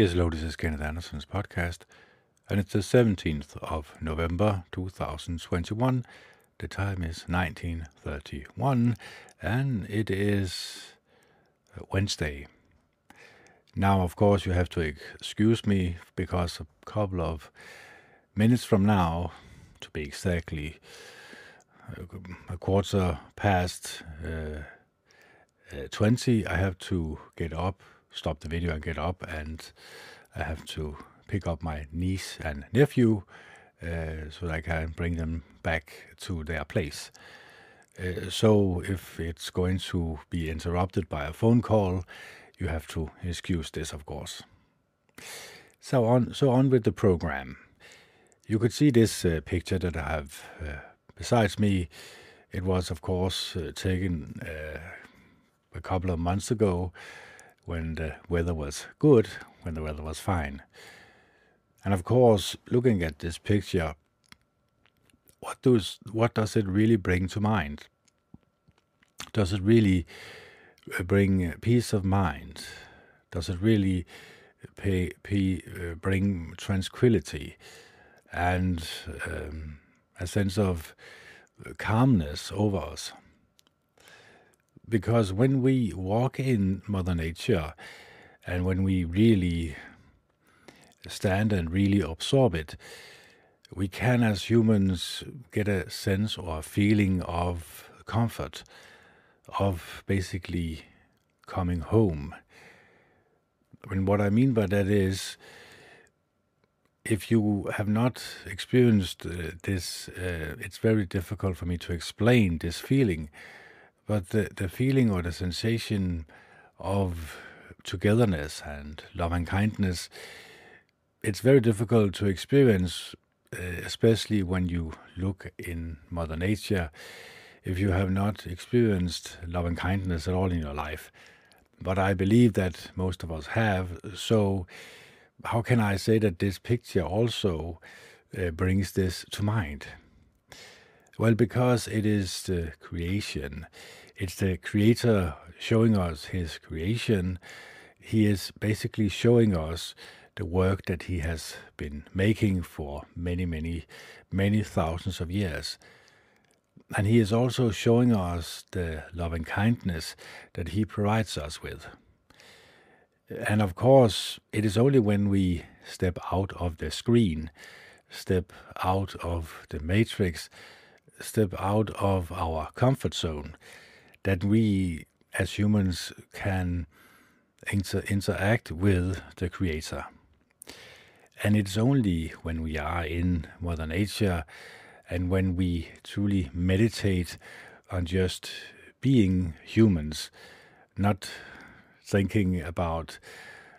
Is Kenneth Anderson's podcast, and it's the 17th of November 2021. The time is 1931, and it is Wednesday. Now, of course, you have to excuse me because a couple of minutes from now, to be exactly a quarter past uh, uh, 20, I have to get up stop the video and get up, and I have to pick up my niece and nephew uh, so that I can bring them back to their place. Uh, so if it's going to be interrupted by a phone call, you have to excuse this, of course. So on, so on with the program. You could see this uh, picture that I have uh, besides me. It was, of course, uh, taken uh, a couple of months ago when the weather was good, when the weather was fine. And of course, looking at this picture, what does what does it really bring to mind? Does it really uh, bring peace of mind? Does it really pay, pay, uh, bring tranquility and um, a sense of calmness over us? Because when we walk in Mother Nature and when we really stand and really absorb it, we can, as humans, get a sense or a feeling of comfort, of basically coming home. And what I mean by that is, if you have not experienced uh, this, uh, it's very difficult for me to explain this feeling but the, the feeling or the sensation of togetherness and love and kindness, it's very difficult to experience, uh, especially when you look in Mother Nature, if you have not experienced love and kindness at all in your life. But I believe that most of us have. So, how can I say that this picture also uh, brings this to mind? Well, because it is the creation, it's the creator showing us his creation. He is basically showing us the work that he has been making for many, many, many thousands of years. And he is also showing us the loving kindness that he provides us with. And of course, it is only when we step out of the screen, step out of the matrix, step out of our comfort zone, that we as humans can inter- interact with the Creator. And it's only when we are in Mother Nature and when we truly meditate on just being humans, not thinking about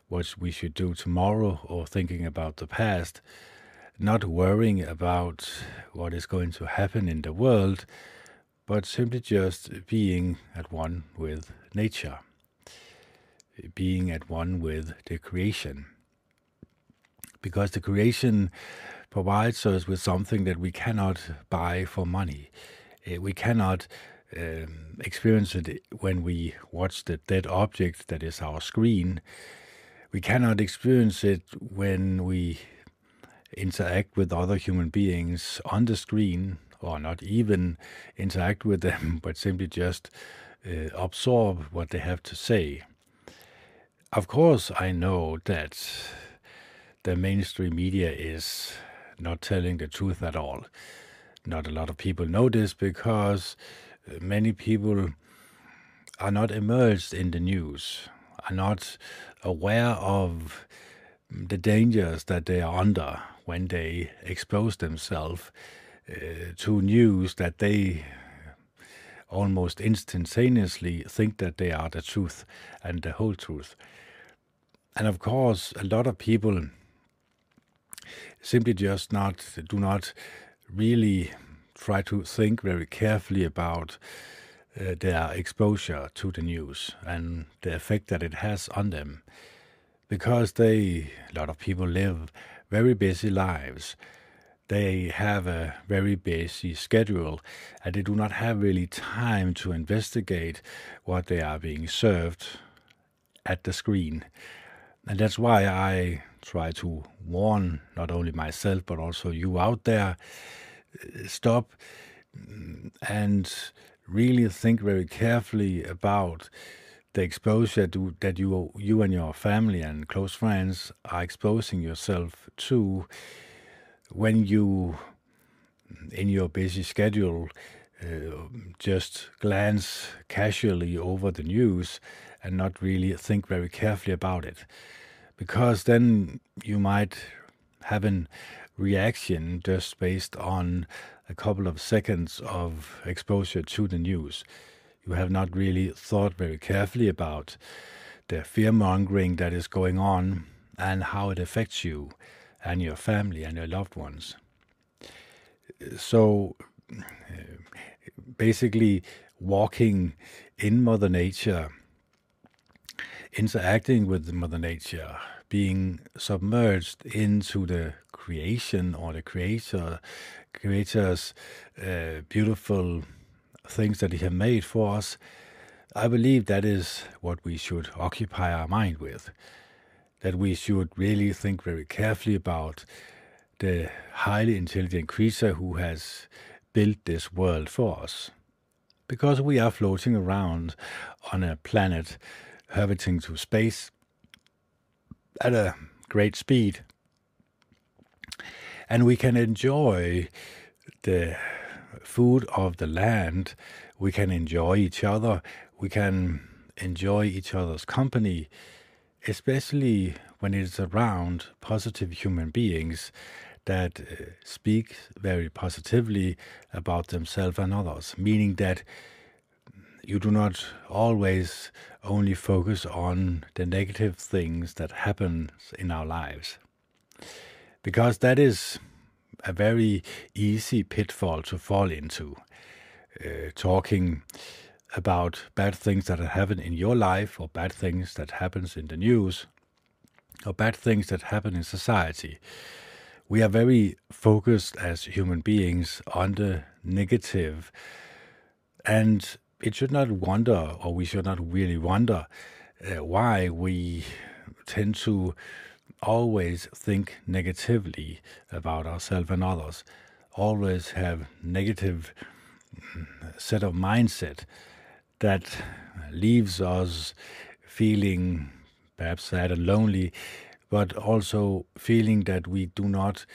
what we should do tomorrow or thinking about the past, not worrying about what is going to happen in the world, but simply just being at one with nature, being at one with the creation. Because the creation provides us with something that we cannot buy for money. Eh, we cannot um, experience it when we watch the dead object that is our screen. We cannot experience it when we interact with other human beings on the screen or not even interact with them, but simply just uh, absorb what they have to say. Of course, I know that the mainstream media is not telling the truth at all. Not a lot of people know this because uh, many people are not immersed in the news, are not aware of the dangers that they are under when they expose themselves to news that they almost instantaneously think that they are the truth and the whole truth. And of course, a lot of people simply just not do not really try to think very carefully about uh, their exposure to the news and the effect that it has on them because they a lot of people live very busy lives they have a very busy schedule and they do not have really time to investigate what they are being served at the screen. And that's why I try to warn not only myself but also you out there uh, stop mm, and really think very carefully about the exposure to, that you you and your family and close friends are exposing yourself to when you in your busy schedule uh, just glance casually over the news and not really think very carefully about it. Because then you might have a reaction just based on a couple of seconds of exposure to the news. You have not really thought very carefully about the fear mongering that is going on and how it affects you and your family and your loved ones. So basically, walking in Mother Nature, interacting with Mother Nature, being submerged into the creation or the creator, creator's uh, beautiful things that He has made for us, I believe that is what we should occupy our mind with. That we should really think very carefully about the highly intelligent creature who has built this world for us. Because we are floating around on a planet orbiting to space at a great speed. And we can enjoy the food of the land. We can enjoy each other. We can enjoy each other's company, especially when it is around positive human beings that uh, speak very positively about themselves and others, meaning that you do not always only focus on the negative things that happen in our lives. Because that is a very easy pitfall to fall into. Uh, talking about bad things that have happened in your life or bad things that happens in the news or bad things that happen in society. We are very focused as human beings on the negative and it should not wonder or we should not really wonder uh, why we tend to always think negatively about ourselves and others, always have negative mm, set of mindset that leaves us feeling perhaps sad and lonely, but also feeling that we do not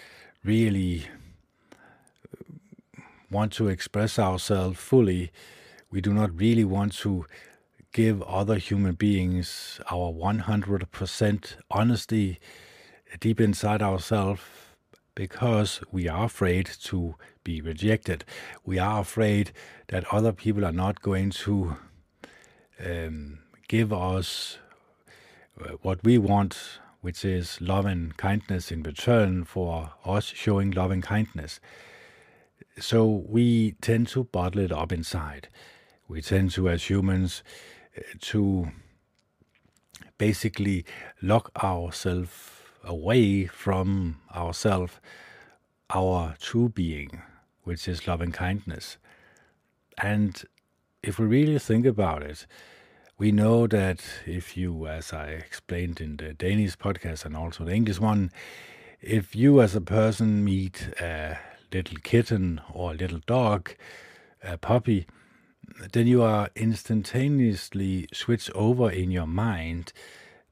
really uh, want to express ourselves fully. We do not really want to give other human beings our 100% honesty deep inside ourselves because we are afraid to be rejected. We are afraid that other people are not going to um, give us uh, what we want, which is love and kindness in return for us showing love and kindness. So we tend to bottle it up inside. We tend to, as humans, to basically lock ourselves away from ourself, our true being, which is love and kindness. And if we really think about it, we know that if you, as I explained in the Danish podcast and also the English one, if you as a person meet a little kitten or a little dog, a puppy, then you are instantaneously switched over in your mind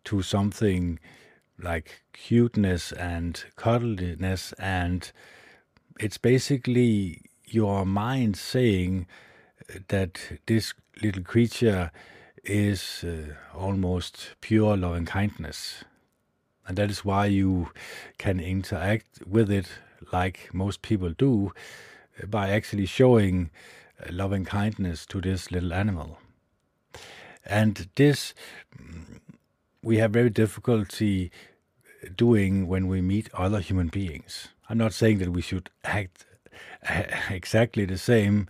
to something like cuteness and cuddliness and it's basically your mind saying that this little creature is uh, almost pure loving kindness and that is why you can interact with it like most people do by actually showing loving kindness to this little animal. And this we have very difficulty doing when we meet other human beings. I'm not saying that we should act exactly the same,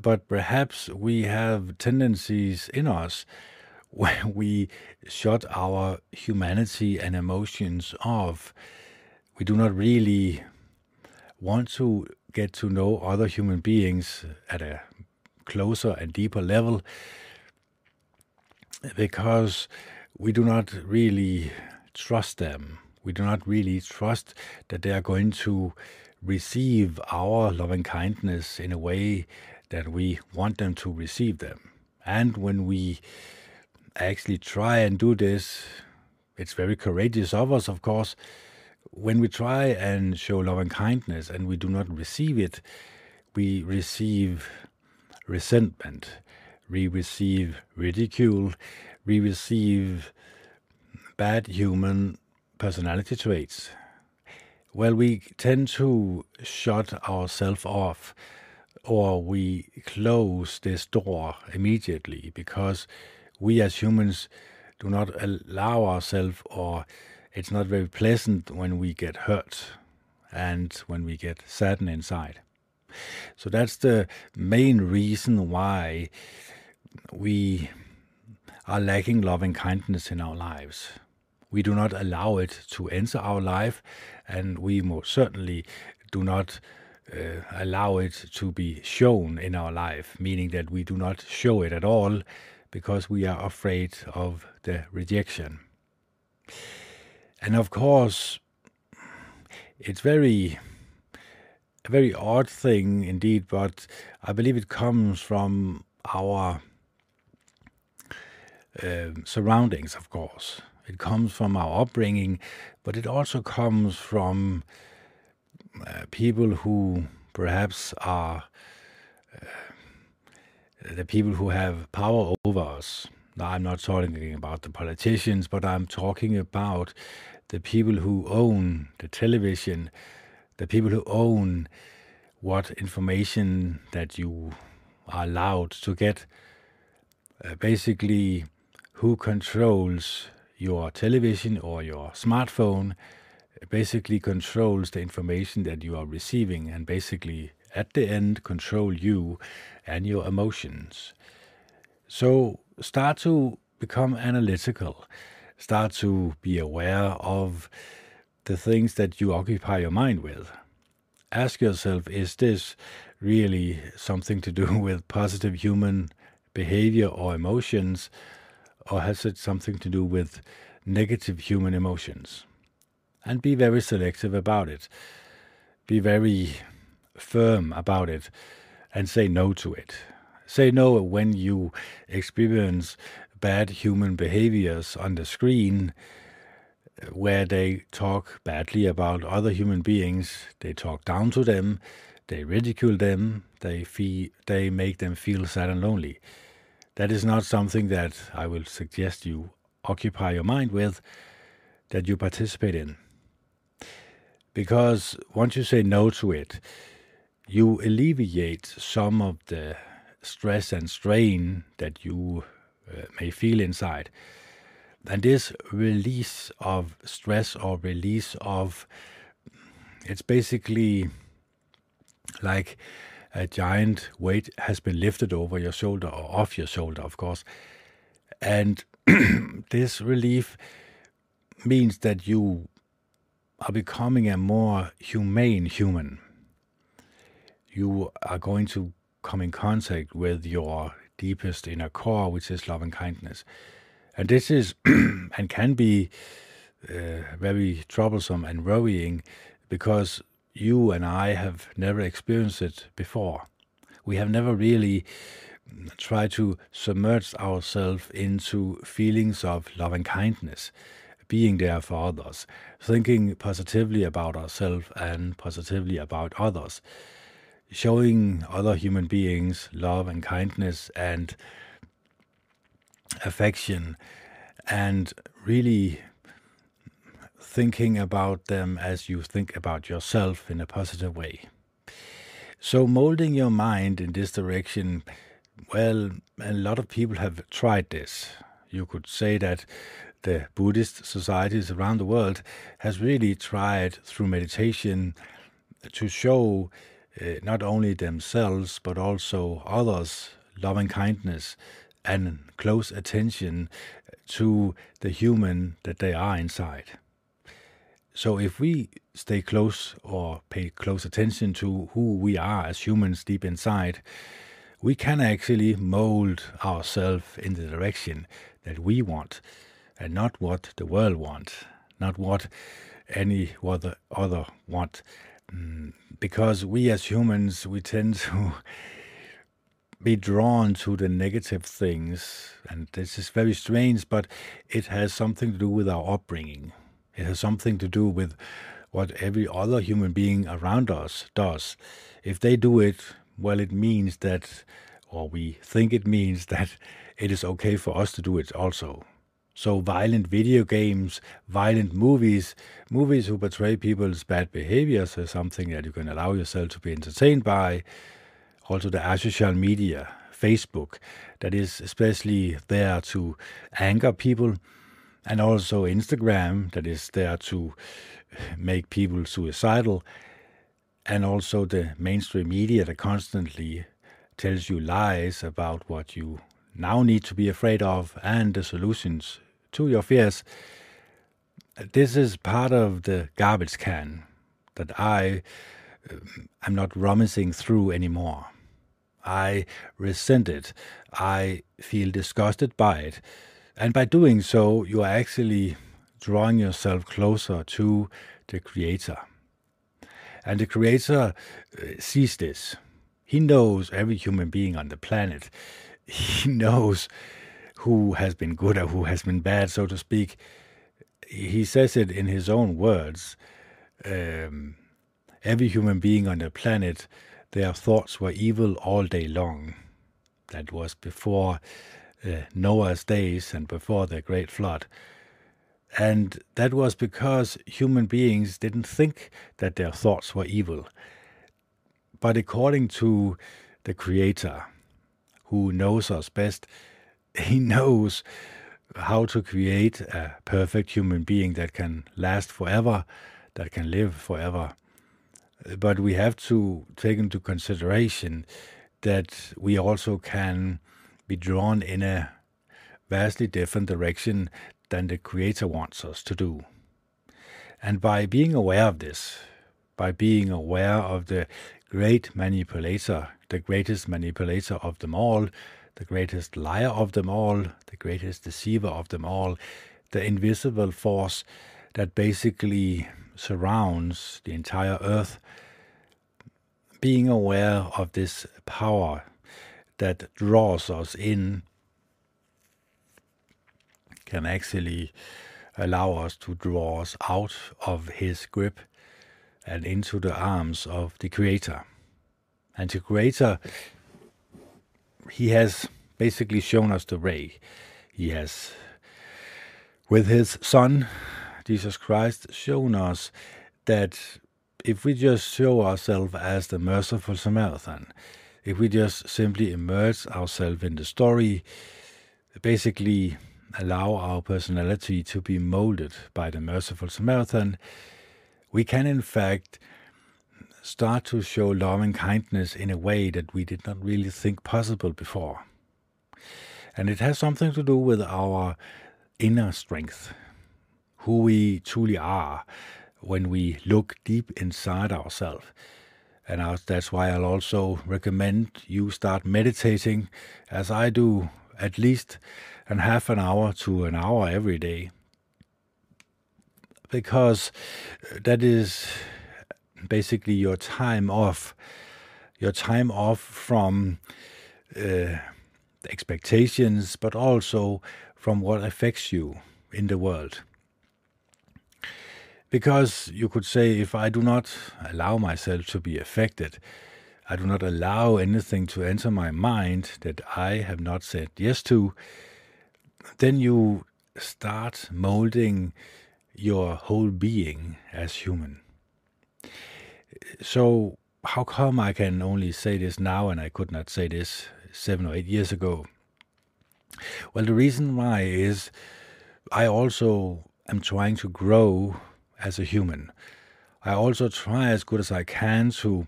but perhaps we have tendencies in us when we shut our humanity and emotions off. We do not really want to get to know other human beings at a closer and deeper level because we do not really trust them. We do not really trust that they are going to receive our loving kindness in a way that we want them to receive them. And when we actually try and do this, it's very courageous of us, of course. When we try and show love and kindness and we do not receive it, we receive resentment, we receive ridicule, we receive bad human personality traits. Well, we tend to shut ourselves off or we close this door immediately because we as humans do not allow ourselves or it's not very pleasant when we get hurt and when we get saddened inside. So that's the main reason why we are lacking loving kindness in our lives. We do not allow it to enter our life, and we most certainly do not uh, allow it to be shown in our life, meaning that we do not show it at all because we are afraid of the rejection. And of course, it's very a very odd thing indeed, but I believe it comes from our uh, surroundings, of course. It comes from our upbringing, but it also comes from uh, people who perhaps are uh, the people who have power over us. Now, I'm not talking about the politicians, but I'm talking about the people who own the television, the people who own what information that you are allowed to get. Uh, basically, who controls your television or your smartphone basically controls the information that you are receiving and basically at the end control you and your emotions. So start to become analytical, start to be aware of the things that you occupy your mind with. Ask yourself is this really something to do with positive human behavior or emotions, or has it something to do with negative human emotions? And be very selective about it. Be very firm about it and say no to it. Say no when you experience bad human behaviors on the screen where they talk badly about other human beings, they talk down to them, they ridicule them, they feel, they make them feel sad and lonely. That is not something that I will suggest you occupy your mind with, that you participate in. Because once you say no to it, you alleviate some of the stress and strain that you uh, may feel inside. And this release of stress or release of it's basically like a giant weight has been lifted over your shoulder or off your shoulder, of course. And this relief means that you are becoming a more humane human you are going to come in contact with your deepest inner core, which is love and kindness. And this is and can be uh, very troublesome and worrying because you and I have never experienced it before. We have never really tried to submerge ourselves into feelings of love and kindness, being there for others, thinking positively about ourselves and positively about others showing other human beings love and kindness and affection and really thinking about them as you think about yourself in a positive way. So, molding your mind in this direction, well, a lot of people have tried this. You could say that the Buddhist societies around the world has really tried through meditation to show uh, not only themselves but also others loving kindness and close attention to the human that they are inside. So if we stay close or pay close attention to who we are as humans deep inside, we can actually mold ourselves in the direction that we want and not what the world wants. not what any other other want. Mm, because we as humans, we tend to be drawn to the negative things, and this is very strange, but it has something to do with our upbringing. It has something to do with what every other human being around us does. If they do it, well, it means that, or we think it means that it is okay for us to do it also. So, violent video games, violent movies, movies who portray people's bad behaviors is something that you can allow yourself to be entertained by. Also, the social media, Facebook, that is especially there to anger people, and also Instagram, that is there to make people suicidal, and also the mainstream media that constantly tells you lies about what you now need to be afraid of and the solutions to your fears. This is part of the garbage can that I um, am not rummaging through anymore. I resent it. I feel disgusted by it. And by doing so, you are actually drawing yourself closer to the Creator. And the Creator uh, sees this. He knows every human being on the planet. He knows who has been good or who has been bad, so to speak. He says it in his own words. Um, every human being on the planet, their thoughts were evil all day long. That was before uh, Noah's days and before the great flood. And that was because human beings didn't think that their thoughts were evil. But according to the Creator, who knows us best, he knows how to create a perfect human being that can last forever, that can live forever. But we have to take into consideration that we also can be drawn in a vastly different direction than the Creator wants us to do. And by being aware of this, by being aware of the great manipulator, the greatest manipulator of them all, the greatest liar of them all, the greatest deceiver of them all, the invisible force that basically surrounds the entire earth, being aware of this power that draws us in can actually allow us to draw us out of his grip and into the arms of the Creator. And the Creator he has basically shown us the way. He has, with his Son, Jesus Christ, shown us that if we just show ourselves as the merciful Samaritan, if we just simply immerse ourselves in the story, basically allow our personality to be molded by the merciful Samaritan, we can in fact start to show loving kindness in a way that we did not really think possible before. And it has something to do with our inner strength, who we truly are when we look deep inside ourselves. And that's why I'll also recommend you start meditating, as I do, at least a half an hour to an hour every day. Because that is basically your time off, your time off from uh, expectations, but also from what affects you in the world. Because you could say, if I do not allow myself to be affected, I do not allow anything to enter my mind that I have not said yes to, then you start molding your whole being as human so how come I can only say this now and I could not say this seven or eight years ago? Well, the reason why is I also am trying to grow as a human. I also try as good as I can to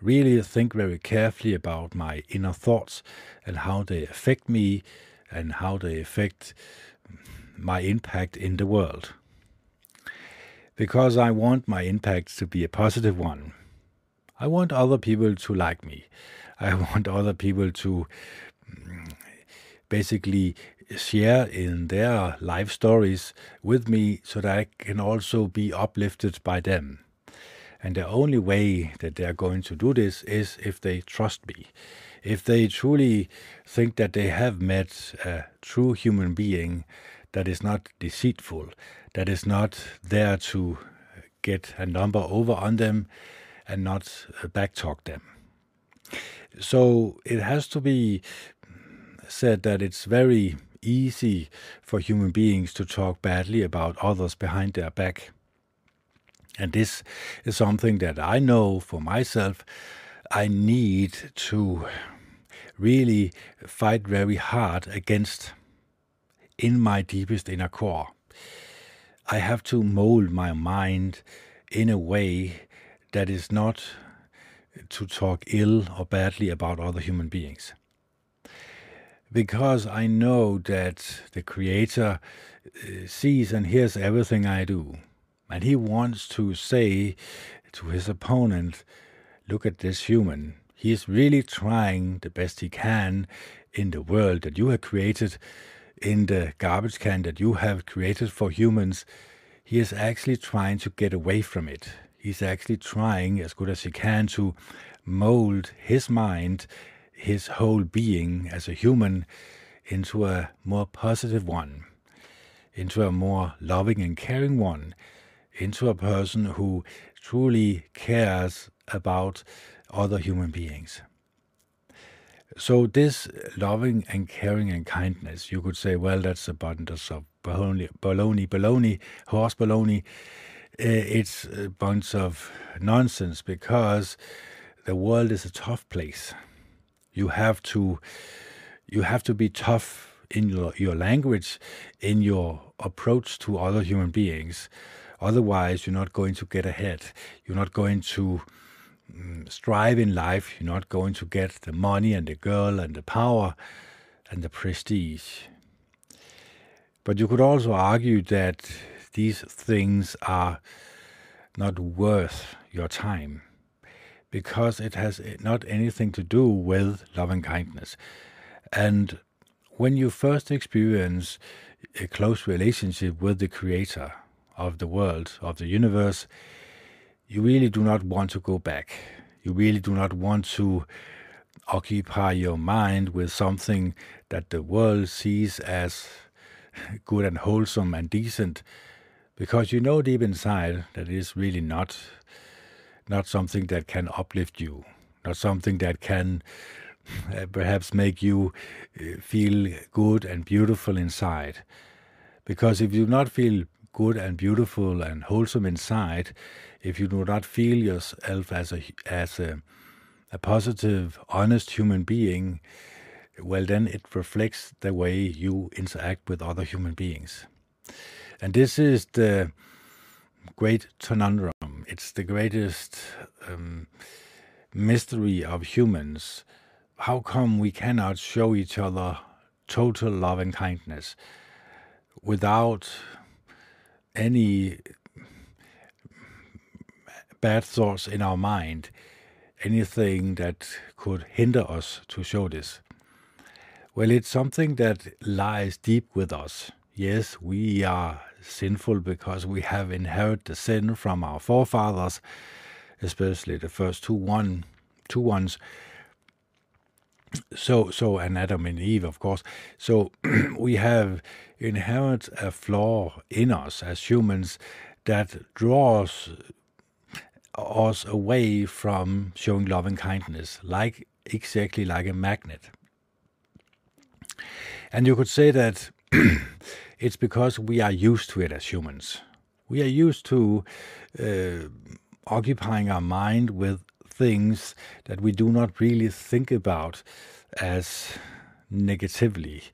really think very carefully about my inner thoughts and how they affect me and how they affect my impact in the world because I want my impact to be a positive one. I want other people to like me. I want other people to mm, basically share in their life stories with me so that I can also be uplifted by them. And the only way that they are going to do this is if they trust me. If they truly think that they have met a true human being that is not deceitful, that is not there to get a number over on them and not backtalk them. So it has to be said that it's very easy for human beings to talk badly about others behind their back. And this is something that I know for myself I need to really fight very hard against in my deepest inner core. I have to mold my mind in a way that is not to talk ill or badly about other human beings. Because I know that the Creator uh, sees and hears everything I do. And He wants to say to His opponent, Look at this human. He is really trying the best he can in the world that you have created, in the garbage can that you have created for humans. He is actually trying to get away from it he's actually trying as good as he can to mold his mind, his whole being as a human, into a more positive one, into a more loving and caring one, into a person who truly cares about other human beings. So this loving and caring and kindness, you could say, well, that's abundance of baloney, baloney, baloney, horse baloney. Eh, it's a bunch of nonsense because the world is a tough place. You have to you have to be tough in your, your language, in your approach to other human beings. Otherwise, you're not going to get ahead. You're not going to um, strive in life. You're not going to get the money and the girl and the power and the prestige. But you could also argue that these things are not worth your time because it has not anything to do with loving kindness. And when you first experience a close relationship with the creator of the world, of the universe, you really do not want to go back. You really do not want to occupy your mind with something that the world sees as good and wholesome and decent because you know deep inside that it is really not not something that can uplift you, not something that can uh, perhaps make you uh, feel good and beautiful inside. Because if you do not feel good and beautiful and wholesome inside, if you do not feel yourself as a as a, a positive, honest human being, well, then it reflects the way you interact with other human beings. And this is the great conundrum. It's the greatest um, mystery of humans. How come we cannot show each other total love and kindness without any bad thoughts in our mind, anything that could hinder us to show this? Well, it's something that lies deep with us. Yes, we are sinful because we have inherited the sin from our forefathers, especially the first two one two ones. So so and Adam and Eve, of course. So we have inherited a flaw in us as humans that draws us away from showing love and kindness, like exactly like a magnet. And you could say that it's because we are used to it as humans. We are used to uh, occupying our mind with things that we do not really think about as negatively.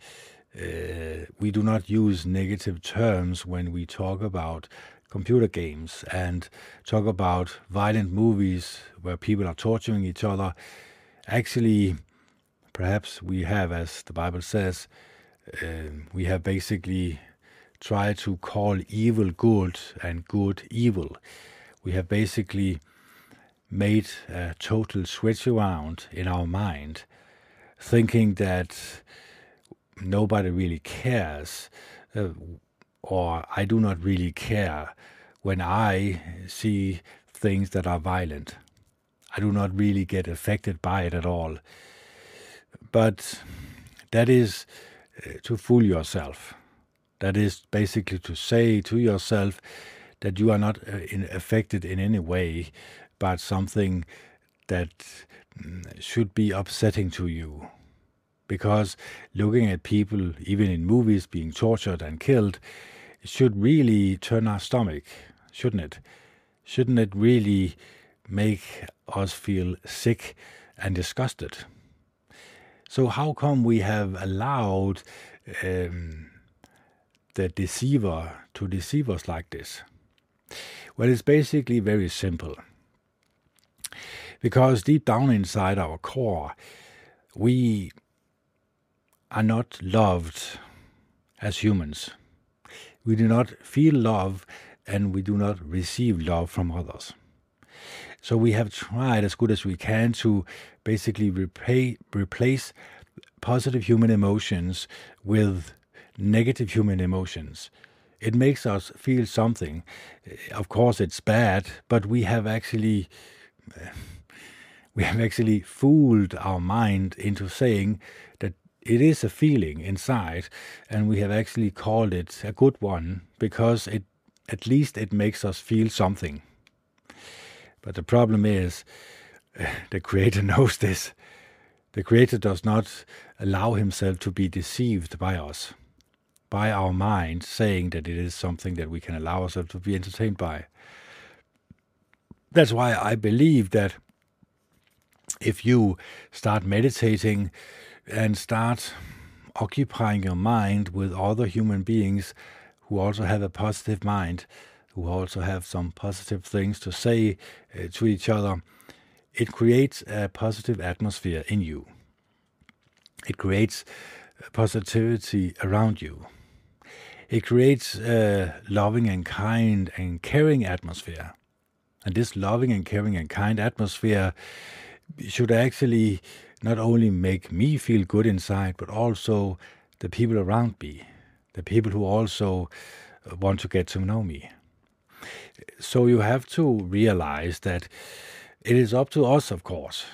Uh, we do not use negative terms when we talk about computer games and talk about violent movies where people are torturing each other. Actually, perhaps we have, as the Bible says, uh, we have basically tried to call evil good and good evil. We have basically made a total switch around in our mind, thinking that nobody really cares, uh, or I do not really care when I see things that are violent. I do not really get affected by it at all. But that is to fool yourself. That is basically to say to yourself that you are not uh, in, affected in any way by something that mm, should be upsetting to you. Because looking at people, even in movies, being tortured and killed, should really turn our stomach, shouldn't it? Shouldn't it really make us feel sick and disgusted? So, how come we have allowed um, the deceiver to deceive us like this? Well, it's basically very simple. Because deep down inside our core, we are not loved as humans. We do not feel love and we do not receive love from others. So we have tried as good as we can to basically repay, replace positive human emotions with negative human emotions. It makes us feel something. Of course, it's bad, but we have actually we have actually fooled our mind into saying that it is a feeling inside, and we have actually called it a good one because it at least it makes us feel something. But the problem is, the Creator knows this. The Creator does not allow himself to be deceived by us, by our mind saying that it is something that we can allow ourselves to be entertained by. That's why I believe that if you start meditating and start occupying your mind with other human beings who also have a positive mind, who also have some positive things to say uh, to each other, it creates a positive atmosphere in you. It creates uh, positivity around you. It creates a loving and kind and caring atmosphere. And this loving and caring and kind atmosphere should actually not only make me feel good inside, but also the people around me, the people who also uh, want to get to know me. So you have to realize that it is up to us, of course.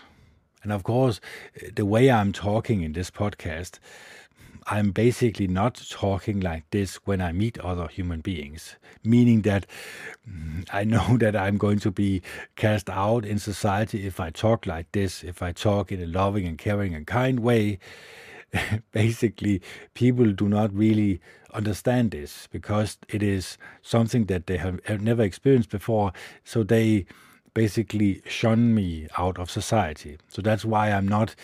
And of course, the way I'm talking in this podcast, I'm basically not talking like this when I meet other human beings, meaning that mm, I know that I'm going to be cast out in society if I talk like this, if I talk in a loving and caring and kind way. basically, people do not really understand this because it is something that they have never experienced before. So they basically shun me out of society. So that's why I'm not.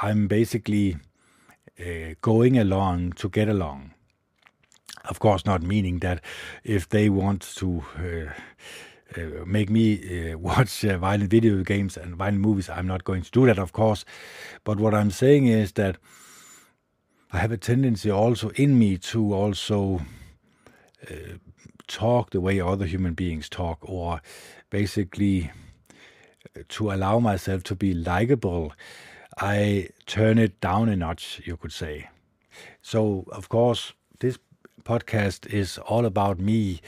I'm basically uh, going along to get along. Of course, not meaning that if they want to. Uh, uh, make me uh, watch uh, violent video games and violent movies. I'm not going to do that, of course. But what I'm saying is that I have a tendency also in me to also uh, talk the way other human beings talk, or basically uh, to allow myself to be likable, I turn it down a notch, you could say. So, of course, this podcast is all about me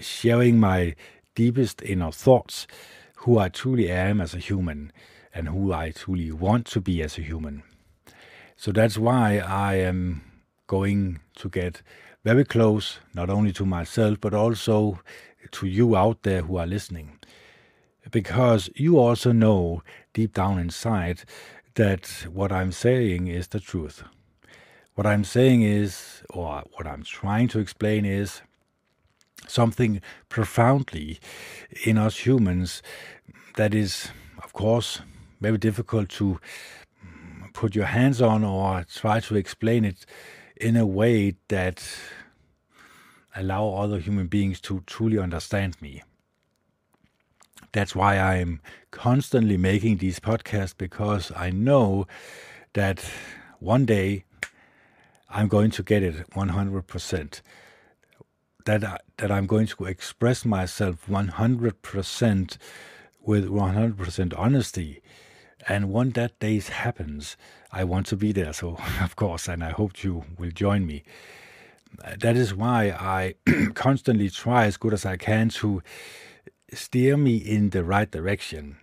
sharing my deepest inner thoughts, who I truly am as a human, and who I truly want to be as a human. So that's why I am going to get very close, not only to myself, but also to you out there who are listening. Because you also know deep down inside that what I'm saying is the truth. What I'm saying is, or what I'm trying to explain is, something profoundly in us humans that is, of course, very difficult to put your hands on or try to explain it in a way that allow other human beings to truly understand me. That's why I'm constantly making these podcasts because I know that one day I'm going to get it 100%. That, I, that I'm going to express myself 100% with 100% honesty. And when that day happens, I want to be there. So, of course, and I hope you will join me. That is why I constantly try as good as I can to steer me in the right direction.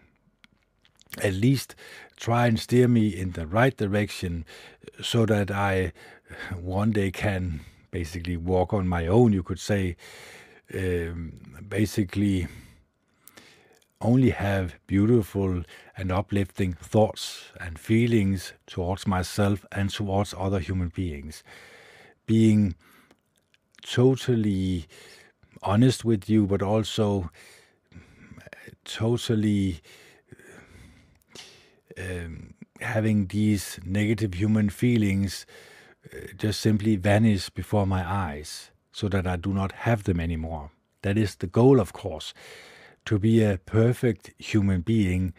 At least try and steer me in the right direction so that I one day can basically walk on my own, you could say. Um, basically, only have beautiful and uplifting thoughts and feelings towards myself and towards other human beings. Being totally honest with you, but also totally um, having these negative human feelings uh, just simply vanish before my eyes so that I do not have them anymore. That is the goal, of course, to be a perfect human being,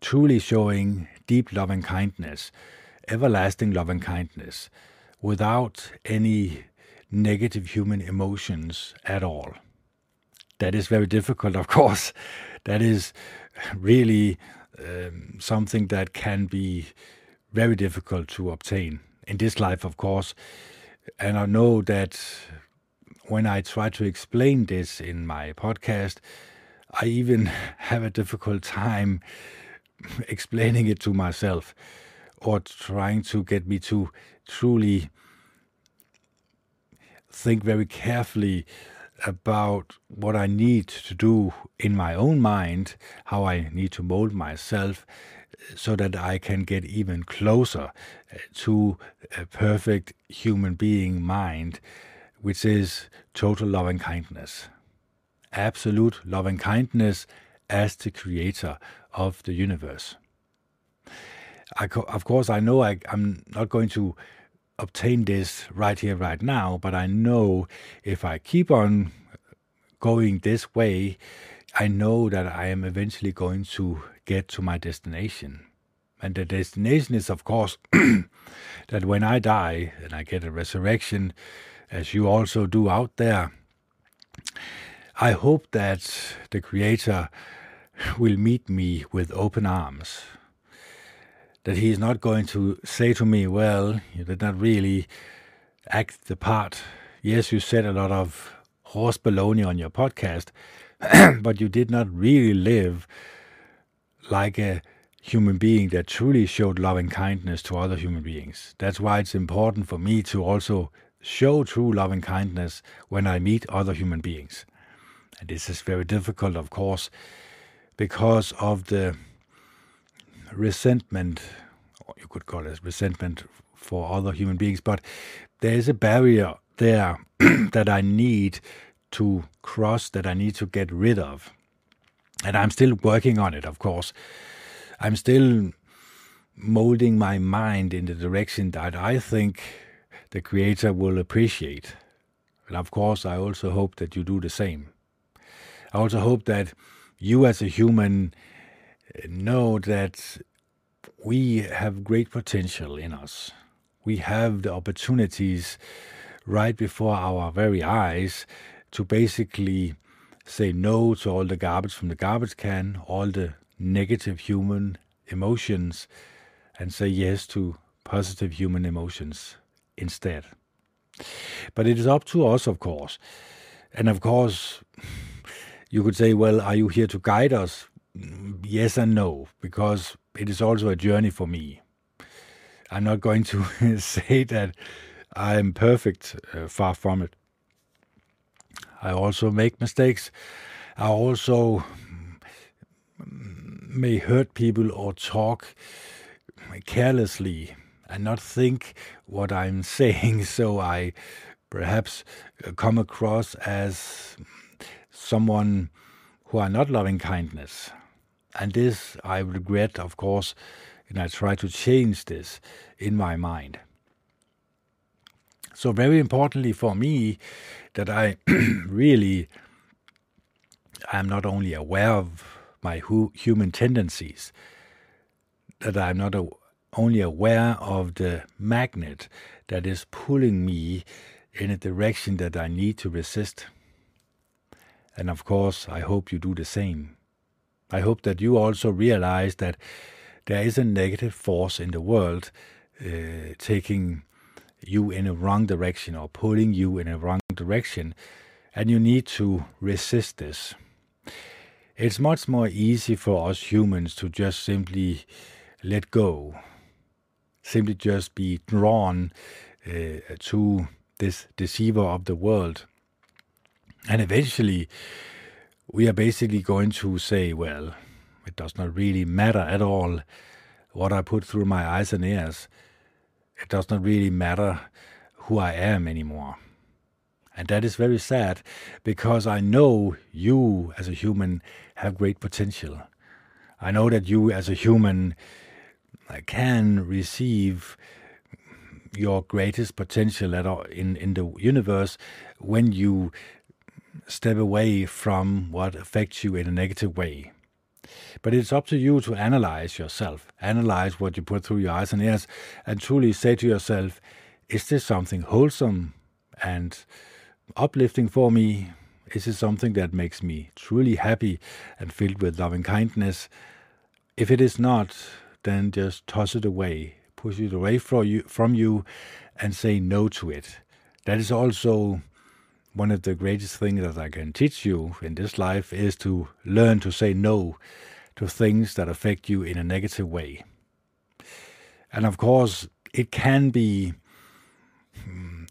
truly showing deep love and kindness, everlasting love and kindness, without any negative human emotions at all. That is very difficult, of course. That is really um, something that can be very difficult to obtain in this life, of course. And I know that when I try to explain this in my podcast, I even have a difficult time explaining it to myself or trying to get me to truly think very carefully about what I need to do in my own mind, how I need to mold myself so that I can get even closer uh, to a perfect human being mind, which is total loving kindness. Absolute loving kindness as the creator of the universe. I, of course, I know I, I'm not going to obtain this right here, right now, but I know if I keep on going this way, I know that I am eventually going to get to my destination. And the destination is, of course, that when I die and I get a resurrection, as you also do out there, I hope that the Creator will meet me with open arms that he is not going to say to me, well, you did not really act the part. Yes, you said a lot of horse baloney on your podcast, but you did not really live like a human being that truly showed love and kindness to other human beings. That's why it's important for me to also show true love and kindness when I meet other human beings. And this is very difficult, of course, because of the resentment, you could call it resentment for other human beings, but there is a barrier there that I need to cross, that I need to get rid of. And I'm still working on it, of course. I'm still molding my mind in the direction that I think the Creator will appreciate. And of course, I also hope that you do the same. I also hope that you, as a human, know that we have great potential in us. We have the opportunities right before our very eyes to basically say no to all the garbage from the garbage can, all the negative human emotions, and say yes to positive human emotions instead. But it is up to us, of course. And of course, you could say, well, are you here to guide us? Yes and no, because it is also a journey for me. I'm not going to say that I am perfect, uh, far from it. I also make mistakes. I also may hurt people or talk carelessly and not think what I'm saying, so I perhaps uh, come across as someone who are not loving kindness. And this I regret, of course, and I try to change this in my mind. So, very importantly for me, that I really am not only aware of my hu- human tendencies, that I'm not a- only aware of the magnet that is pulling me in a direction that I need to resist. And of course, I hope you do the same. I hope that you also realize that there is a negative force in the world uh, taking you in a wrong direction or pulling you in a wrong direction, and you need to resist this. It's much more easy for us humans to just simply let go, simply just be drawn uh, to this deceiver of the world. And eventually, we are basically going to say, well, it does not really matter at all what I put through my eyes and ears. It does not really matter who I am anymore. And that is very sad because I know you as a human have great potential. I know that you as a human can receive your greatest potential in, in the universe when you step away from what affects you in a negative way. But it's up to you to analyze yourself, analyze what you put through your eyes and ears, and truly say to yourself, is this something wholesome and uplifting for me? Is it something that makes me truly happy and filled with loving kindness? If it is not, then just toss it away, push it away from you, from you and say no to it. That is also one of the greatest things that I can teach you in this life is to learn to say no to things that affect you in a negative way. And of course, it can be hmm,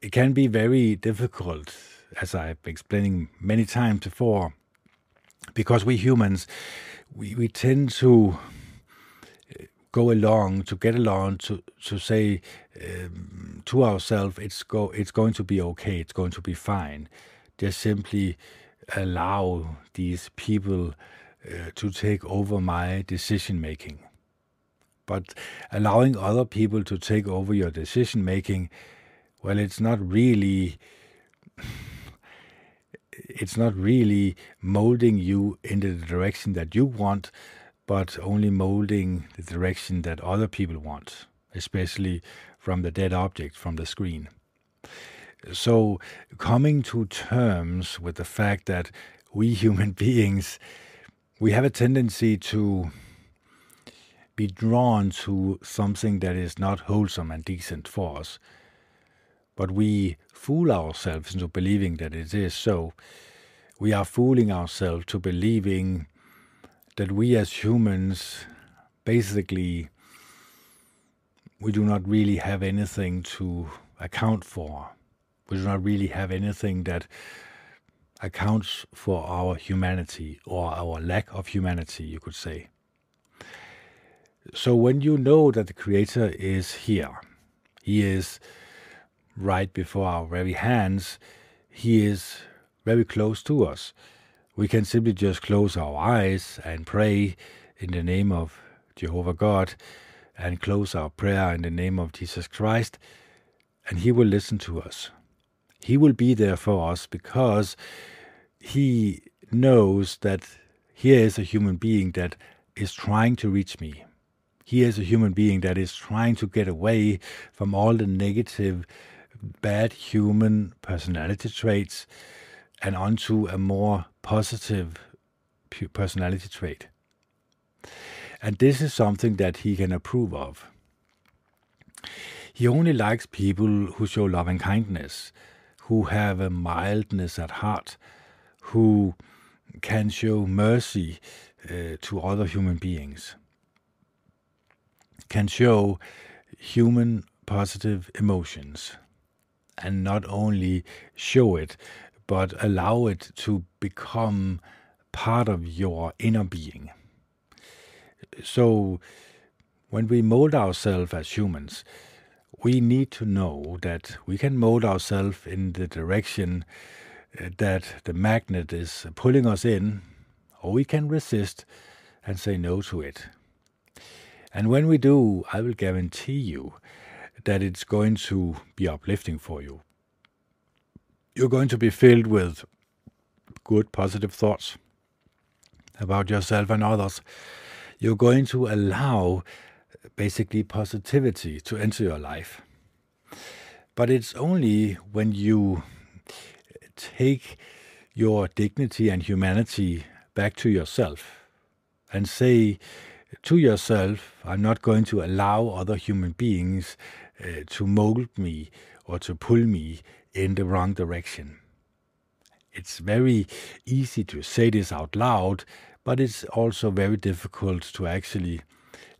it can be very difficult, as I've been explaining many times before, because we humans we, we tend to go along to get along to to say to ourselves it's go it's going to be okay it's going to be fine. Just simply allow these people uh, to take over my decision making. But allowing other people to take over your decision making well it's not really it's not really molding you in the direction that you want but only molding the direction that other people want, especially from the dead object from the screen. So, coming to terms with the fact that we human beings, we have a tendency to be drawn to something that is not wholesome and decent for us. But we fool ourselves into believing that it is so. We are fooling ourselves to believing that we as humans basically we do not really have anything to account for. We do not really have anything that accounts for our humanity or our lack of humanity, you could say. So when you know that the Creator is here, He is right before our very hands, He is very close to us we can simply just close our eyes and pray in the name of Jehovah God and close our prayer in the name of Jesus Christ, and He will listen to us. He will be there for us because He knows that here is a human being that is trying to reach me. He is a human being that is trying to get away from all the negative, bad human personality traits and onto a more positive personality trait. And this is something that he can approve of. He only likes people who show love and kindness, who have a mildness at heart, who can show mercy uh, to other human beings, can show human positive emotions, and not only show it, but allow it to become part of your inner being. So, when we mold ourselves as humans, we need to know that we can mold ourselves in the direction uh, that the magnet is pulling us in, or we can resist and say no to it. And when we do, I will guarantee you that it's going to be uplifting for you you're going to be filled with good, positive thoughts about yourself and others. You're going to allow basically positivity to enter your life. But it's only when you take your dignity and humanity back to yourself and say to yourself, I'm not going to allow other human beings uh, to mold me or to pull me in the wrong direction. It's very easy to say this out loud, but it's also very difficult to actually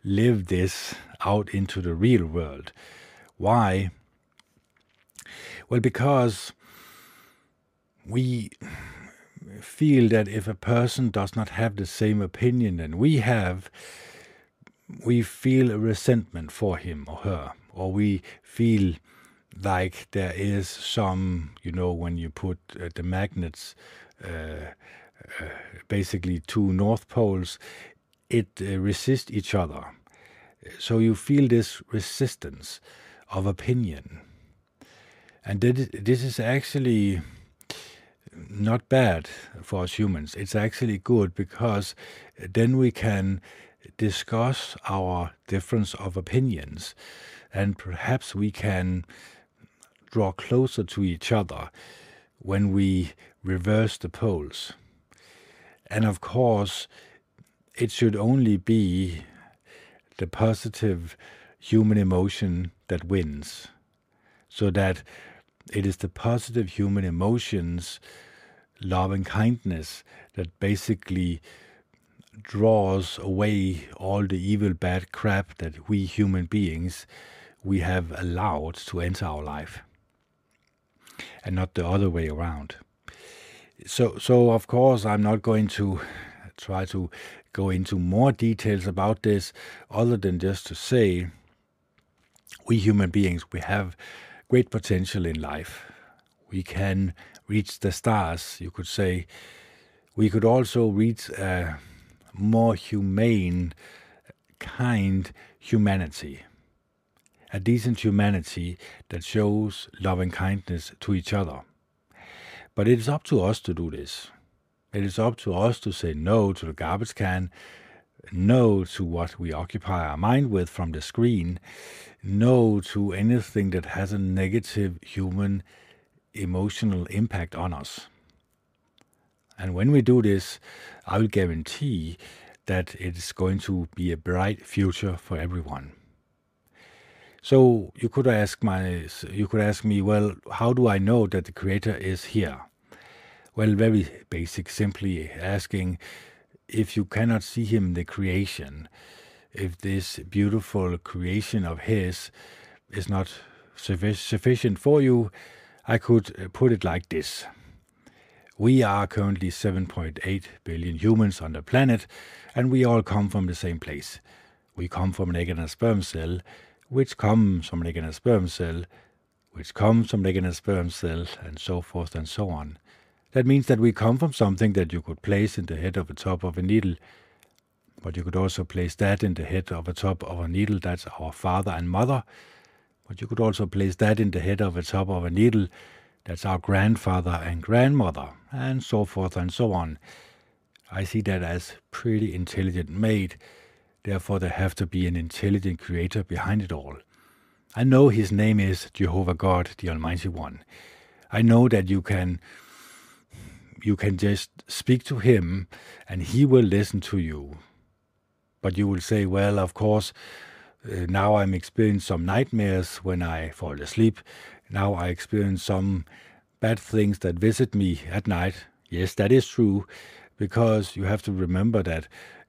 live this out into the real world. Why? Well, because we feel that if a person does not have the same opinion than we have, we feel a resentment for him or her, or we feel like there is some, you know, when you put uh, the magnets, uh, basically two north poles, it uh, resists each other. So you feel this resistance of opinion. And this is actually not bad for us humans. It's actually good because then we can discuss our difference of opinions and perhaps we can draw closer to each other when we reverse the poles. And of course, it should only be the positive human emotion that wins, so that it is the positive human emotions love and kindness that basically draws away all the evil bad crap that we human beings we have allowed to enter our life and not the other way around so so of course i'm not going to try to go into more details about this other than just to say we human beings we have great potential in life we can reach the stars, you could say, we could also reach a more humane, kind humanity. A decent humanity that shows love and kindness to each other. But it is up to us to do this. It is up to us to say no to the garbage can, no to what we occupy our mind with from the screen, no to anything that has a negative human emotional impact on us. And when we do this, I will guarantee that it's going to be a bright future for everyone. So you could ask my you could ask me, well, how do I know that the creator is here? Well, very basic, simply asking if you cannot see him the creation, if this beautiful creation of his is not sufficient for you, I could put it like this. We are currently 7.8 billion humans on the planet, and we all come from the same place. We come from an egg and a sperm cell, which comes from egg a sperm cell, which comes from egg a sperm cell, and so forth and so on. That means that we come from something that you could place in the head of the top of a needle, but you could also place that in the head of a top of a needle. That's our father and mother. But you could also place that in the head of the top of a needle. That's our grandfather and grandmother, and so forth and so on. I see that as pretty intelligent made. Therefore, there have to be an intelligent creator behind it all. I know his name is Jehovah God, the Almighty One. I know that you can you can just speak to him and he will listen to you. But you will say, well, of course, uh, now I'm experiencing some nightmares when I fall asleep. Now I experience some bad things that visit me at night. Yes, that is true, because you have to remember that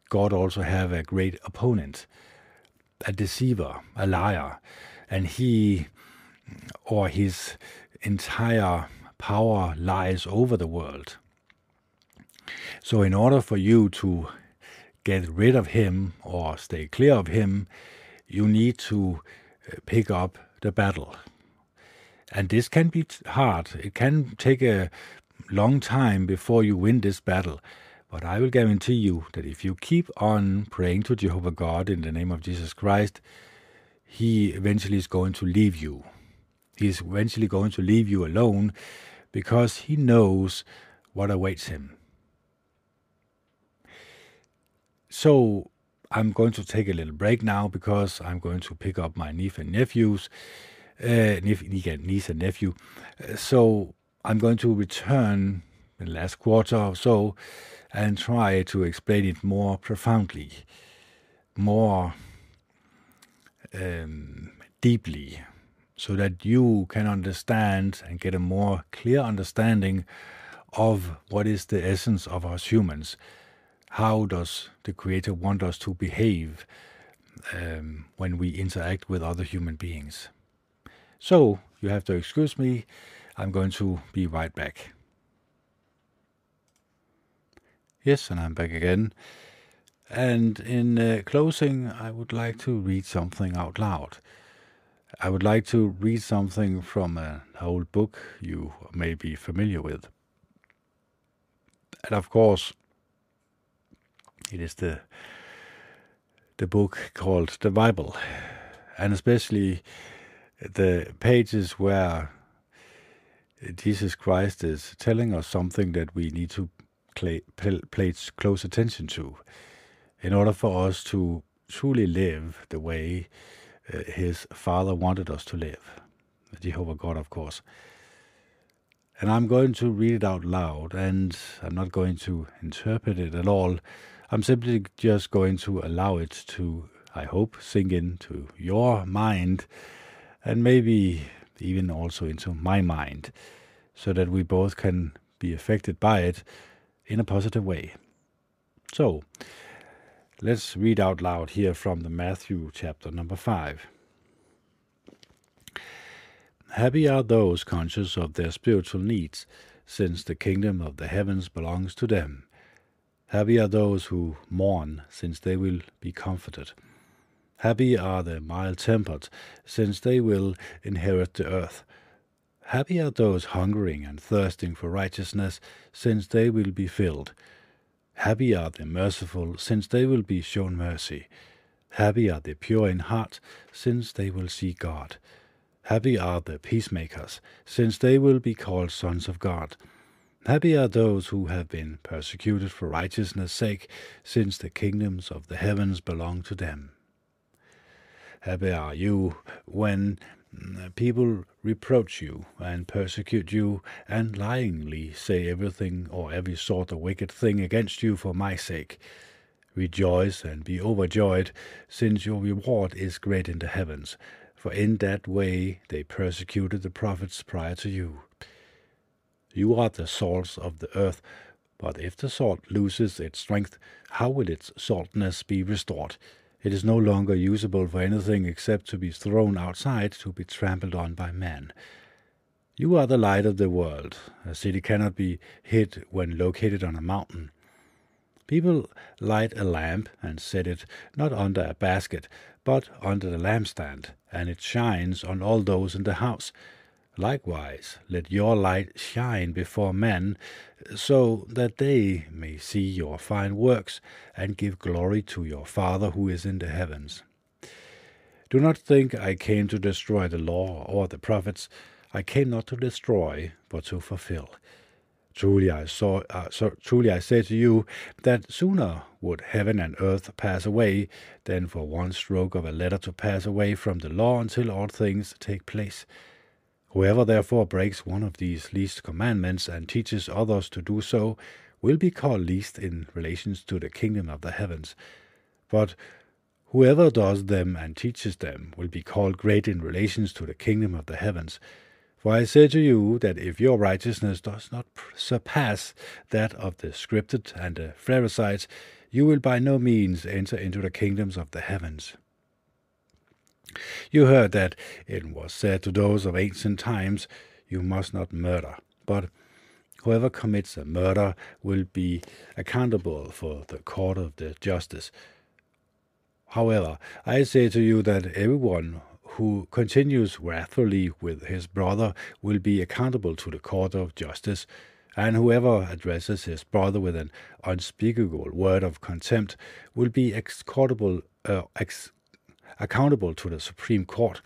God also have a great opponent, a deceiver, a liar, and he or his entire power lies over the world. So, in order for you to get rid of him or stay clear of him, you need to uh, pick up the battle. And this can be hard. It can take a long time before you win this battle. But I will guarantee you that if you keep on praying to Jehovah God in the name of Jesus Christ, He eventually is going to leave you. He is eventually going to leave you alone because He knows what awaits Him. So I'm going to take a little break now because I'm going to pick up my niece and nephews, uh, niece and nephew. Uh, so I'm going to return in the last quarter or so and try to explain it more profoundly. more um, deeply so that you can understand and get a more clear understanding of what is the essence of us humans. How does the Creator want us to behave um, when we interact with other human beings? So, you have to excuse me, I'm going to be right back. Yes, and I'm back again. And in uh, closing, I would like to read something out loud. I would like to read something from an old book you may be familiar with. And of course, it is the the book called the Bible, and especially the pages where Jesus Christ is telling us something that we need to play, pay close attention to in order for us to truly live the way uh, his father wanted us to live. Jehovah God, of course. And I'm going to read it out loud, and I'm not going to interpret it at all. I'm simply just going to allow it to, I hope, sink into your mind and maybe even also into my mind, so that we both can be affected by it in a positive way. So, let's read out loud here from the Matthew chapter number 5. Happy are those conscious of their spiritual needs, since the kingdom of the heavens belongs to them. Happy are those who mourn, since they will be comforted. Happy are the mild tempered, since they will inherit the earth. Happy are those hungering and thirsting for righteousness, since they will be filled. Happy are the merciful, since they will be shown mercy. Happy are the pure in heart, since they will see God. Happy are the peacemakers, since they will be called sons of God. Happy are those who have been persecuted for righteousness' sake, since the kingdoms of the heavens belong to them. Happy are you when people reproach you and persecute you and lyingly say everything or every sort of wicked thing against you for my sake. Rejoice and be overjoyed, since your reward is great in the heavens for in that way they persecuted the prophets prior to you. You are the salt of the earth, but if the salt loses its strength, how will its saltness be restored? It is no longer usable for anything except to be thrown outside to be trampled on by men. You are the light of the world. A city cannot be hid when located on a mountain. People light a lamp and set it not under a basket, but under the lampstand, and it shines on all those in the house. Likewise, let your light shine before men, so that they may see your fine works and give glory to your Father who is in the heavens. Do not think I came to destroy the law or the prophets. I came not to destroy, but to fulfill. Truly I saw, uh, so, truly I say to you that sooner would heaven and earth pass away than for one stroke of a letter to pass away from the law until all things take place. Whoever therefore breaks one of these least commandments and teaches others to do so will be called least in relations to the kingdom of the heavens. But whoever does them and teaches them will be called great in relations to the kingdom of the heavens. For I say to you that if your righteousness does not surpass that of the scribed and the Pharisees, you will by no means enter into the kingdoms of the heavens. You heard that it was said to those of ancient times, You must not murder. But whoever commits a murder will be accountable for the court of the justice. However, I say to you that everyone who continues wrathfully with his brother will be accountable to the court of justice, and whoever addresses his brother with an unspeakable word of contempt will be uh, ex- accountable to the Supreme Court,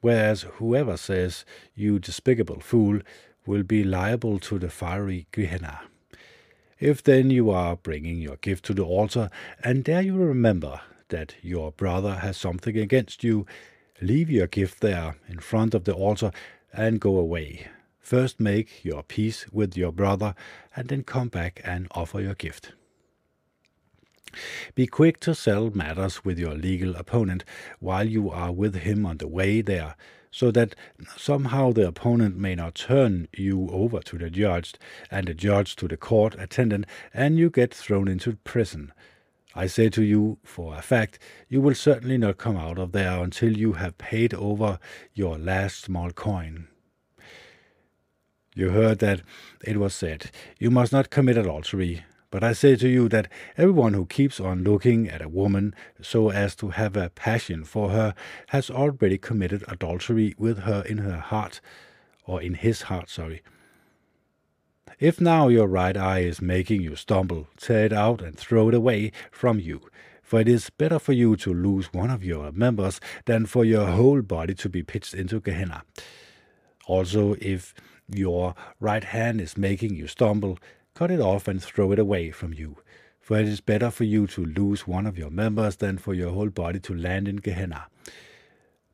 whereas whoever says, You despicable fool, will be liable to the fiery Gehenna. If then you are bringing your gift to the altar, and there you remember that your brother has something against you, Leave your gift there in front of the altar and go away. First make your peace with your brother and then come back and offer your gift. Be quick to settle matters with your legal opponent while you are with him on the way there, so that somehow the opponent may not turn you over to the judge, and the judge to the court attendant, and you get thrown into prison. I say to you, for a fact, you will certainly not come out of there until you have paid over your last small coin. You heard that it was said, You must not commit adultery. But I say to you that everyone who keeps on looking at a woman so as to have a passion for her has already committed adultery with her in her heart, or in his heart, sorry. If now your right eye is making you stumble, tear it out and throw it away from you. For it is better for you to lose one of your members than for your whole body to be pitched into Gehenna. Also, if your right hand is making you stumble, cut it off and throw it away from you. For it is better for you to lose one of your members than for your whole body to land in Gehenna.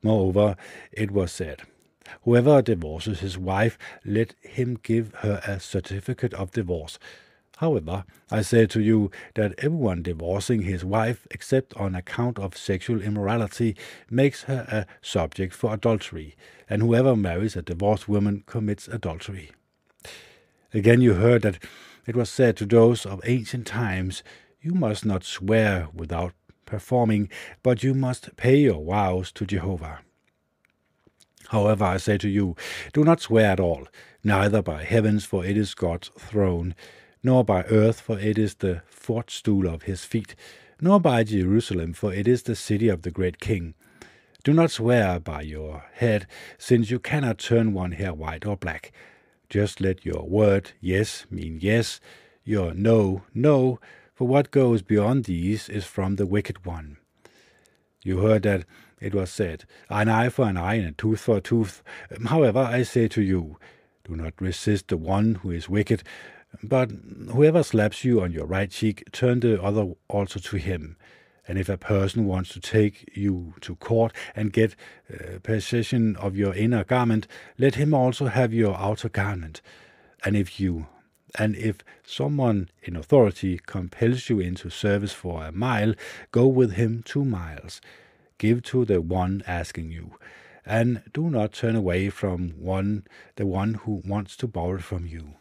Moreover, it was said, Whoever divorces his wife, let him give her a certificate of divorce. However, I say to you that everyone divorcing his wife, except on account of sexual immorality, makes her a subject for adultery, and whoever marries a divorced woman commits adultery. Again, you heard that it was said to those of ancient times, You must not swear without performing, but you must pay your vows to Jehovah. However, I say to you, do not swear at all, neither by heavens, for it is God's throne, nor by earth, for it is the footstool of his feet, nor by Jerusalem, for it is the city of the great king. Do not swear by your head, since you cannot turn one hair white or black. Just let your word yes mean yes, your no, no, for what goes beyond these is from the wicked one. You heard that it was said, An eye for an eye and a tooth for a tooth. Um, however, I say to you, do not resist the one who is wicked, but whoever slaps you on your right cheek, turn the other also to him. And if a person wants to take you to court and get uh, possession of your inner garment, let him also have your outer garment. And if you and if someone in authority compels you into service for a mile, go with him two miles. Give to the one asking you, and do not turn away from one the one who wants to borrow from you.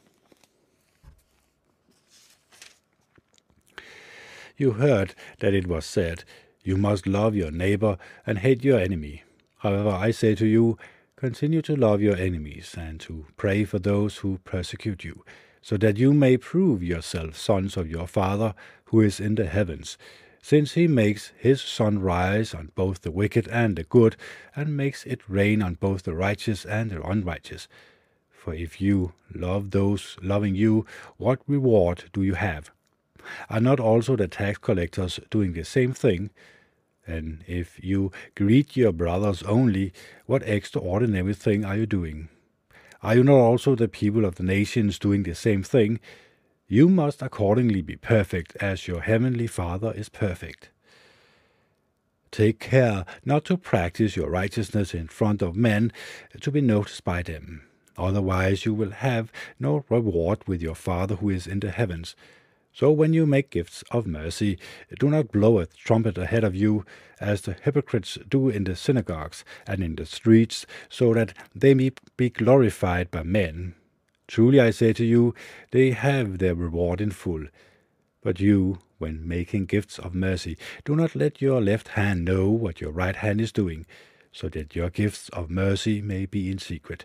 You heard that it was said, You must love your neighbor and hate your enemy. However, I say to you, continue to love your enemies and to pray for those who persecute you, so that you may prove yourselves sons of your Father who is in the heavens, since he makes his sun rise on both the wicked and the good, and makes it rain on both the righteous and the unrighteous. For if you love those loving you, what reward do you have? Are not also the tax collectors doing the same thing? And if you greet your brothers only, what extraordinary thing are you doing? Are you not also the people of the nations doing the same thing? You must accordingly be perfect, as your heavenly Father is perfect. Take care not to practice your righteousness in front of men to be noticed by them. Otherwise, you will have no reward with your Father who is in the heavens. So when you make gifts of mercy, do not blow a trumpet ahead of you, as the hypocrites do in the synagogues and in the streets, so that they may be glorified by men. Truly I say to you, they have their reward in full. But you, when making gifts of mercy, do not let your left hand know what your right hand is doing, so that your gifts of mercy may be in secret.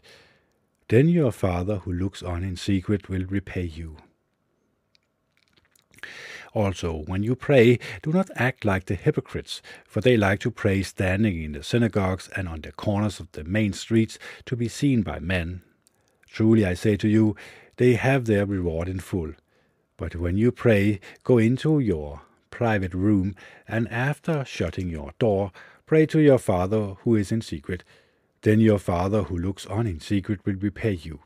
Then your Father who looks on in secret will repay you. Also, when you pray, do not act like the hypocrites, for they like to pray standing in the synagogues and on the corners of the main streets to be seen by men. Truly I say to you, they have their reward in full. But when you pray, go into your private room, and after shutting your door, pray to your Father who is in secret. Then your Father who looks on in secret will repay you.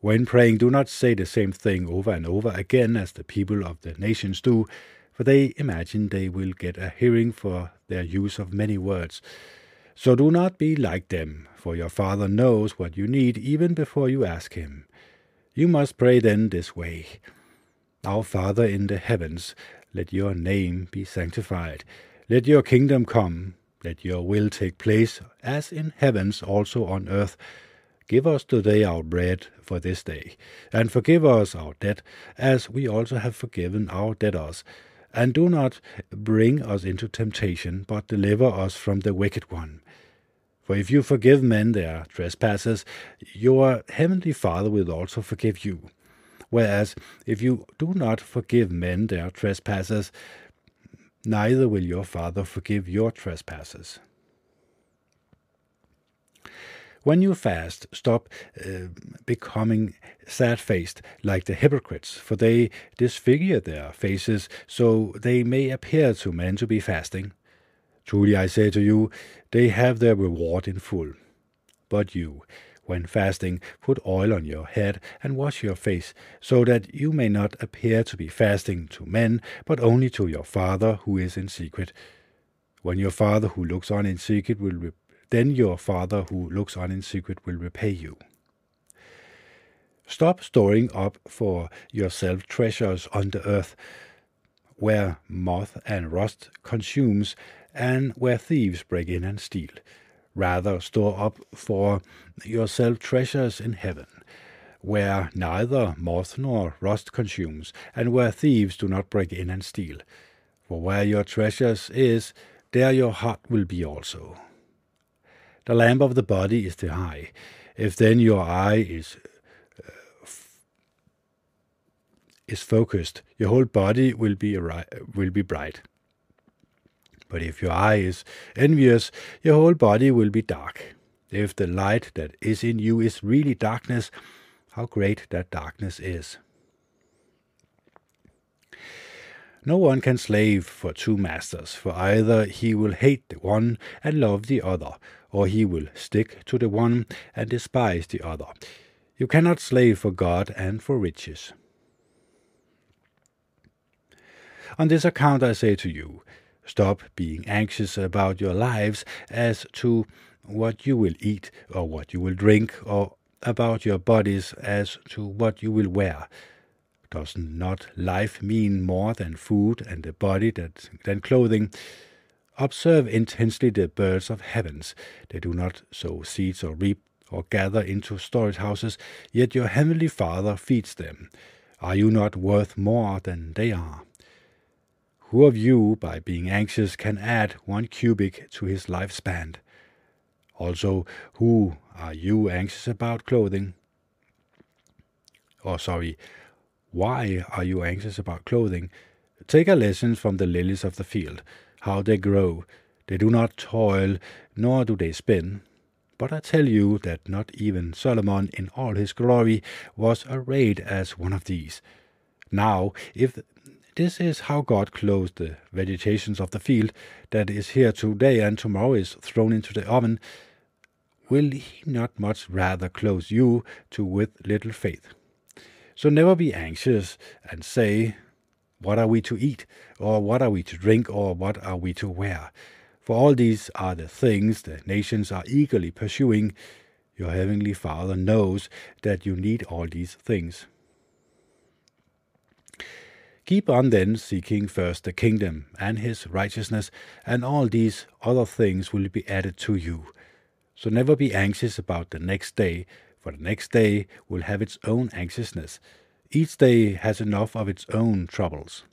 When praying, do not say the same thing over and over again as the people of the nations do, for they imagine they will get a hearing for their use of many words. So do not be like them, for your Father knows what you need even before you ask Him. You must pray then this way Our Father in the heavens, let your name be sanctified. Let your kingdom come. Let your will take place, as in heavens, also on earth. Give us today our bread for this day, and forgive us our debt, as we also have forgiven our debtors. And do not bring us into temptation, but deliver us from the wicked one. For if you forgive men their trespasses, your heavenly Father will also forgive you. Whereas, if you do not forgive men their trespasses, neither will your Father forgive your trespasses. When you fast, stop uh, becoming sad faced like the hypocrites, for they disfigure their faces so they may appear to men to be fasting. Truly I say to you, they have their reward in full. But you, when fasting, put oil on your head and wash your face, so that you may not appear to be fasting to men, but only to your Father who is in secret. When your Father who looks on in secret will then your Father who looks on in secret will repay you. Stop storing up for yourself treasures on the earth, where moth and rust consumes, and where thieves break in and steal. Rather, store up for yourself treasures in heaven, where neither moth nor rust consumes, and where thieves do not break in and steal. For where your treasures is, there your heart will be also. The lamp of the body is the eye. If then your eye is uh, f- is focused, your whole body will be will be bright. But if your eye is envious, your whole body will be dark. If the light that is in you is really darkness, how great that darkness is. No one can slave for two masters, for either he will hate the one and love the other, or he will stick to the one and despise the other. You cannot slave for God and for riches. On this account I say to you, Stop being anxious about your lives as to what you will eat or what you will drink or about your bodies as to what you will wear. Does not life mean more than food and the body that, than clothing? Observe intensely the birds of heavens. They do not sow seeds or reap or gather into storage houses, yet your heavenly Father feeds them. Are you not worth more than they are? Who of you, by being anxious, can add one cubit to his lifespan? Also, who are you anxious about clothing? Oh, sorry, why are you anxious about clothing? Take a lesson from the lilies of the field, how they grow. They do not toil, nor do they spin. But I tell you that not even Solomon in all his glory was arrayed as one of these. Now, if this is how God clothes the vegetations of the field that is here today and tomorrow is thrown into the oven. Will he not much rather clothe you to with little faith? So never be anxious and say, What are we to eat? Or what are we to drink? Or what are we to wear? For all these are the things the nations are eagerly pursuing. Your heavenly Father knows that you need all these things. Keep on then seeking first the kingdom and his righteousness, and all these other things will be added to you. So never be anxious about the next day, for the next day will have its own anxiousness. Each day has enough of its own troubles.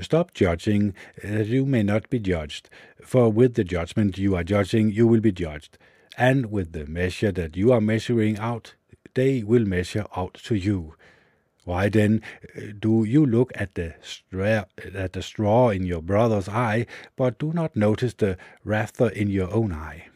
Stop judging that you may not be judged, for with the judgment you are judging, you will be judged, and with the measure that you are measuring out, they will measure out to you. Why then do you look at the, straw, at the straw in your brother's eye, but do not notice the rafter in your own eye?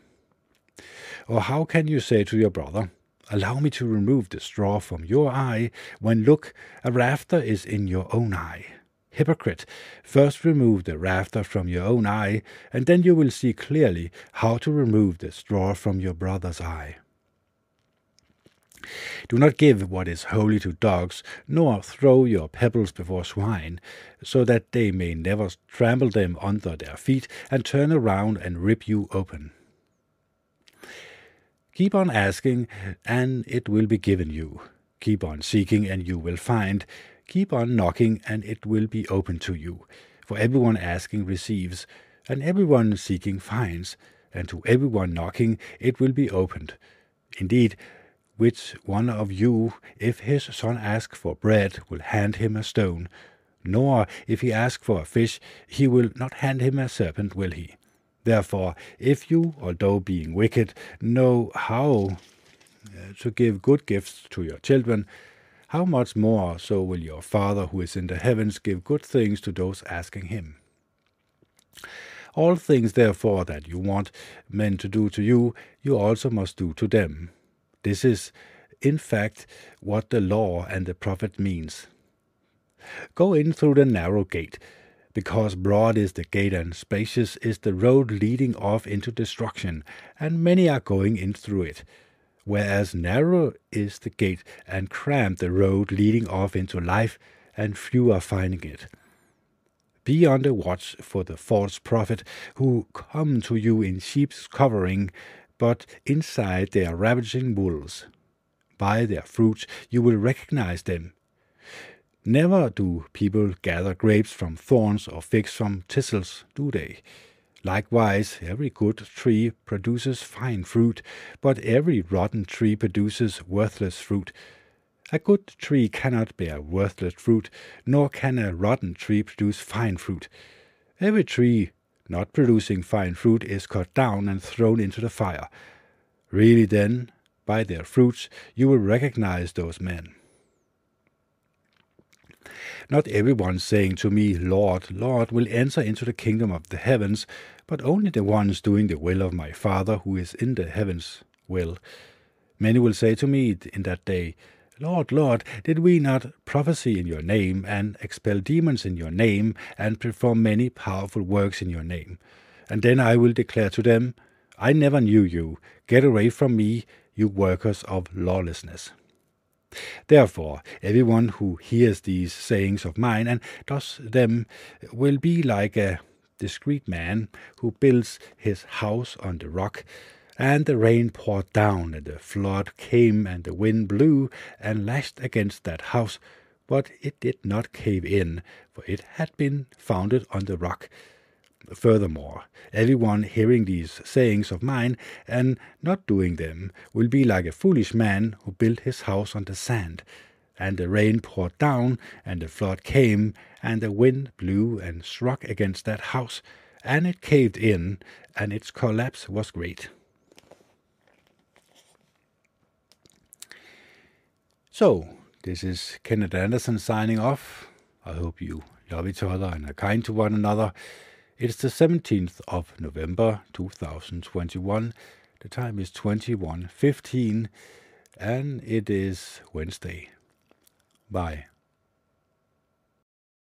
Or how can you say to your brother, Allow me to remove the straw from your eye, when look, a rafter is in your own eye? Hypocrite, first remove the rafter from your own eye, and then you will see clearly how to remove the straw from your brother's eye. Do not give what is holy to dogs, nor throw your pebbles before swine, so that they may never trample them under their feet and turn around and rip you open. Keep on asking, and it will be given you. Keep on seeking, and you will find. Keep on knocking, and it will be open to you. For everyone asking receives, and everyone seeking finds, and to everyone knocking it will be opened. Indeed, which one of you, if his son ask for bread, will hand him a stone? Nor, if he ask for a fish, he will not hand him a serpent, will he? Therefore, if you, although being wicked, know how uh, to give good gifts to your children, how much more so will your Father who is in the heavens give good things to those asking him? All things, therefore, that you want men to do to you, you also must do to them. This is, in fact, what the law and the prophet means. Go in through the narrow gate, because broad is the gate and spacious is the road leading off into destruction, and many are going in through it whereas narrow is the gate and cramped the road leading off into life, and few are finding it. Be on the watch for the false prophet who come to you in sheep's covering, but inside they are ravaging wolves. By their fruits you will recognize them. Never do people gather grapes from thorns or figs from thistles, do they? Likewise, every good tree produces fine fruit, but every rotten tree produces worthless fruit. A good tree cannot bear worthless fruit, nor can a rotten tree produce fine fruit. Every tree not producing fine fruit is cut down and thrown into the fire. Really, then, by their fruits you will recognize those men. Not everyone saying to me, Lord, Lord, will enter into the kingdom of the heavens, but only the ones doing the will of my Father who is in the heavens will. Many will say to me in that day, Lord, Lord, did we not prophesy in your name, and expel demons in your name, and perform many powerful works in your name? And then I will declare to them, I never knew you. Get away from me, you workers of lawlessness. Therefore, everyone who hears these sayings of mine and does them will be like a discreet man who builds his house on the rock. And the rain poured down, and the flood came, and the wind blew and lashed against that house, but it did not cave in, for it had been founded on the rock. Furthermore, everyone hearing these sayings of mine and not doing them will be like a foolish man who built his house on the sand. And the rain poured down, and the flood came, and the wind blew and struck against that house, and it caved in, and its collapse was great. So, this is Kenneth Anderson signing off. I hope you love each other and are kind to one another. It's the 17th of November 2021. The time is 21:15 and it is Wednesday. Bye.